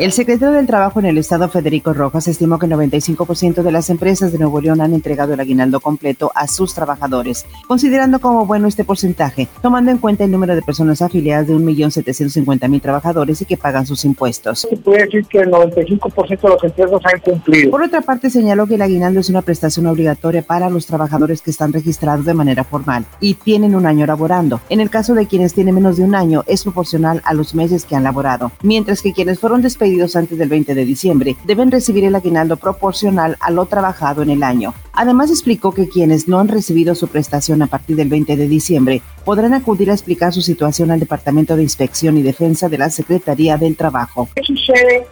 El secretario del Trabajo en el Estado, Federico Rojas, estimó que el 95% de las empresas de Nuevo León han entregado el aguinaldo completo a sus trabajadores, considerando como bueno este porcentaje, tomando en cuenta el número de personas afiliadas de 1.750.000 trabajadores y que pagan sus impuestos. Se puede decir que el 95% de las empresas han cumplido. Por otra parte, señaló que el aguinaldo es una prestación obligatoria para los trabajadores que están registrados de manera formal y tienen un año laborando. En el caso de quienes tienen menos de un año, es proporcional a los meses que han laborado, mientras que quienes fueron despedidos antes del 20 de diciembre deben recibir el aguinaldo proporcional a lo trabajado en el año. Además explicó que quienes no han recibido su prestación a partir del 20 de diciembre podrán acudir a explicar su situación al Departamento de Inspección y Defensa de la Secretaría del Trabajo. ¿Qué sucede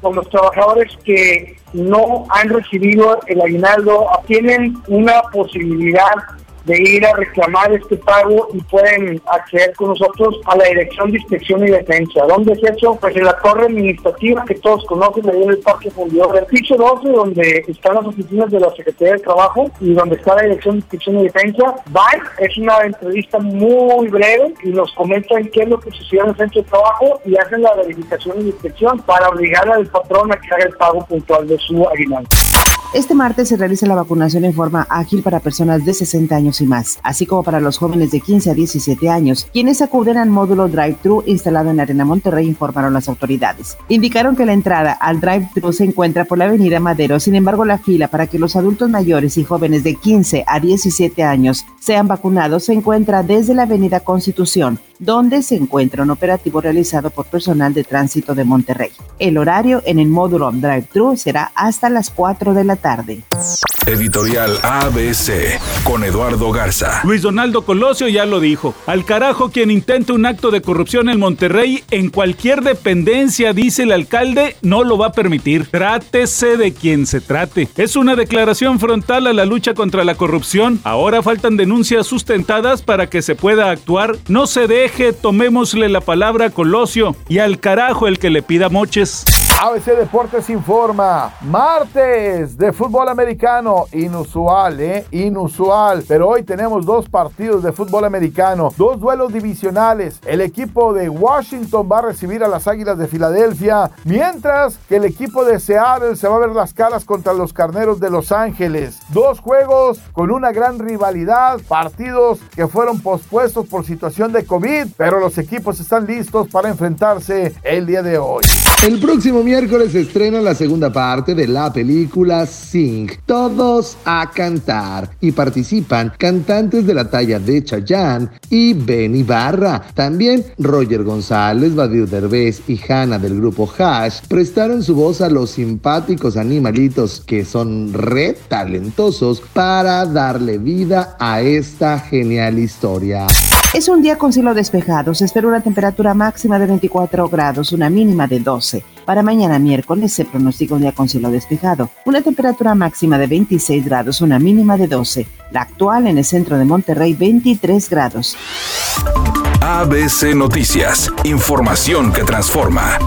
con los trabajadores que no han recibido el aguinaldo? Tienen una posibilidad de ir a reclamar este pago y pueden acceder con nosotros a la Dirección de Inspección y Defensa. ¿Dónde es eso? Pues en la torre administrativa que todos conocen, ahí en el Parque Fundidor, el piso 12, donde están las oficinas de la Secretaría de Trabajo y donde está la Dirección de Inspección y Defensa. Van, es una entrevista muy breve y nos comentan qué es lo que sucedió en el centro de trabajo y hacen la verificación y inspección para obligar al patrón a que haga el pago puntual de su aguinaldo. Este martes se realiza la vacunación en forma ágil para personas de 60 años y más, así como para los jóvenes de 15 a 17 años, quienes acuden al módulo drive-thru instalado en Arena Monterrey, informaron las autoridades. Indicaron que la entrada al drive-thru se encuentra por la avenida Madero, sin embargo la fila para que los adultos mayores y jóvenes de 15 a 17 años sean vacunados se encuentra desde la avenida Constitución, donde se encuentra un operativo realizado por personal de tránsito de Monterrey. El horario en el módulo drive-thru será hasta las 4 de la tarde. Editorial ABC con Eduardo Garza. Luis Donaldo Colosio ya lo dijo. Al carajo quien intente un acto de corrupción en Monterrey en cualquier dependencia, dice el alcalde, no lo va a permitir. Trátese de quien se trate. Es una declaración frontal a la lucha contra la corrupción. Ahora faltan denuncias sustentadas para que se pueda actuar. No se deje, tomémosle la palabra a Colosio y al carajo el que le pida moches. ABC Deportes informa, martes de fútbol americano, inusual, ¿eh? Inusual. Pero hoy tenemos dos partidos de fútbol americano, dos duelos divisionales. El equipo de Washington va a recibir a las Águilas de Filadelfia, mientras que el equipo de Seattle se va a ver las caras contra los Carneros de Los Ángeles. Dos juegos con una gran rivalidad, partidos que fueron pospuestos por situación de COVID, pero los equipos están listos para enfrentarse el día de hoy. El próximo miércoles estrena la segunda parte de la película Sing, Todos a cantar, y participan cantantes de la talla de Chayanne y Ben Ibarra. También Roger González, Badir Derbez y Hanna del grupo Hash prestaron su voz a los simpáticos animalitos que son re talentosos para darle vida a esta genial historia. Es un día con cielo despejado. Se espera una temperatura máxima de 24 grados, una mínima de 12. Para mañana miércoles se pronostica un día con cielo despejado. Una temperatura máxima de 26 grados, una mínima de 12. La actual en el centro de Monterrey, 23 grados. ABC Noticias. Información que transforma.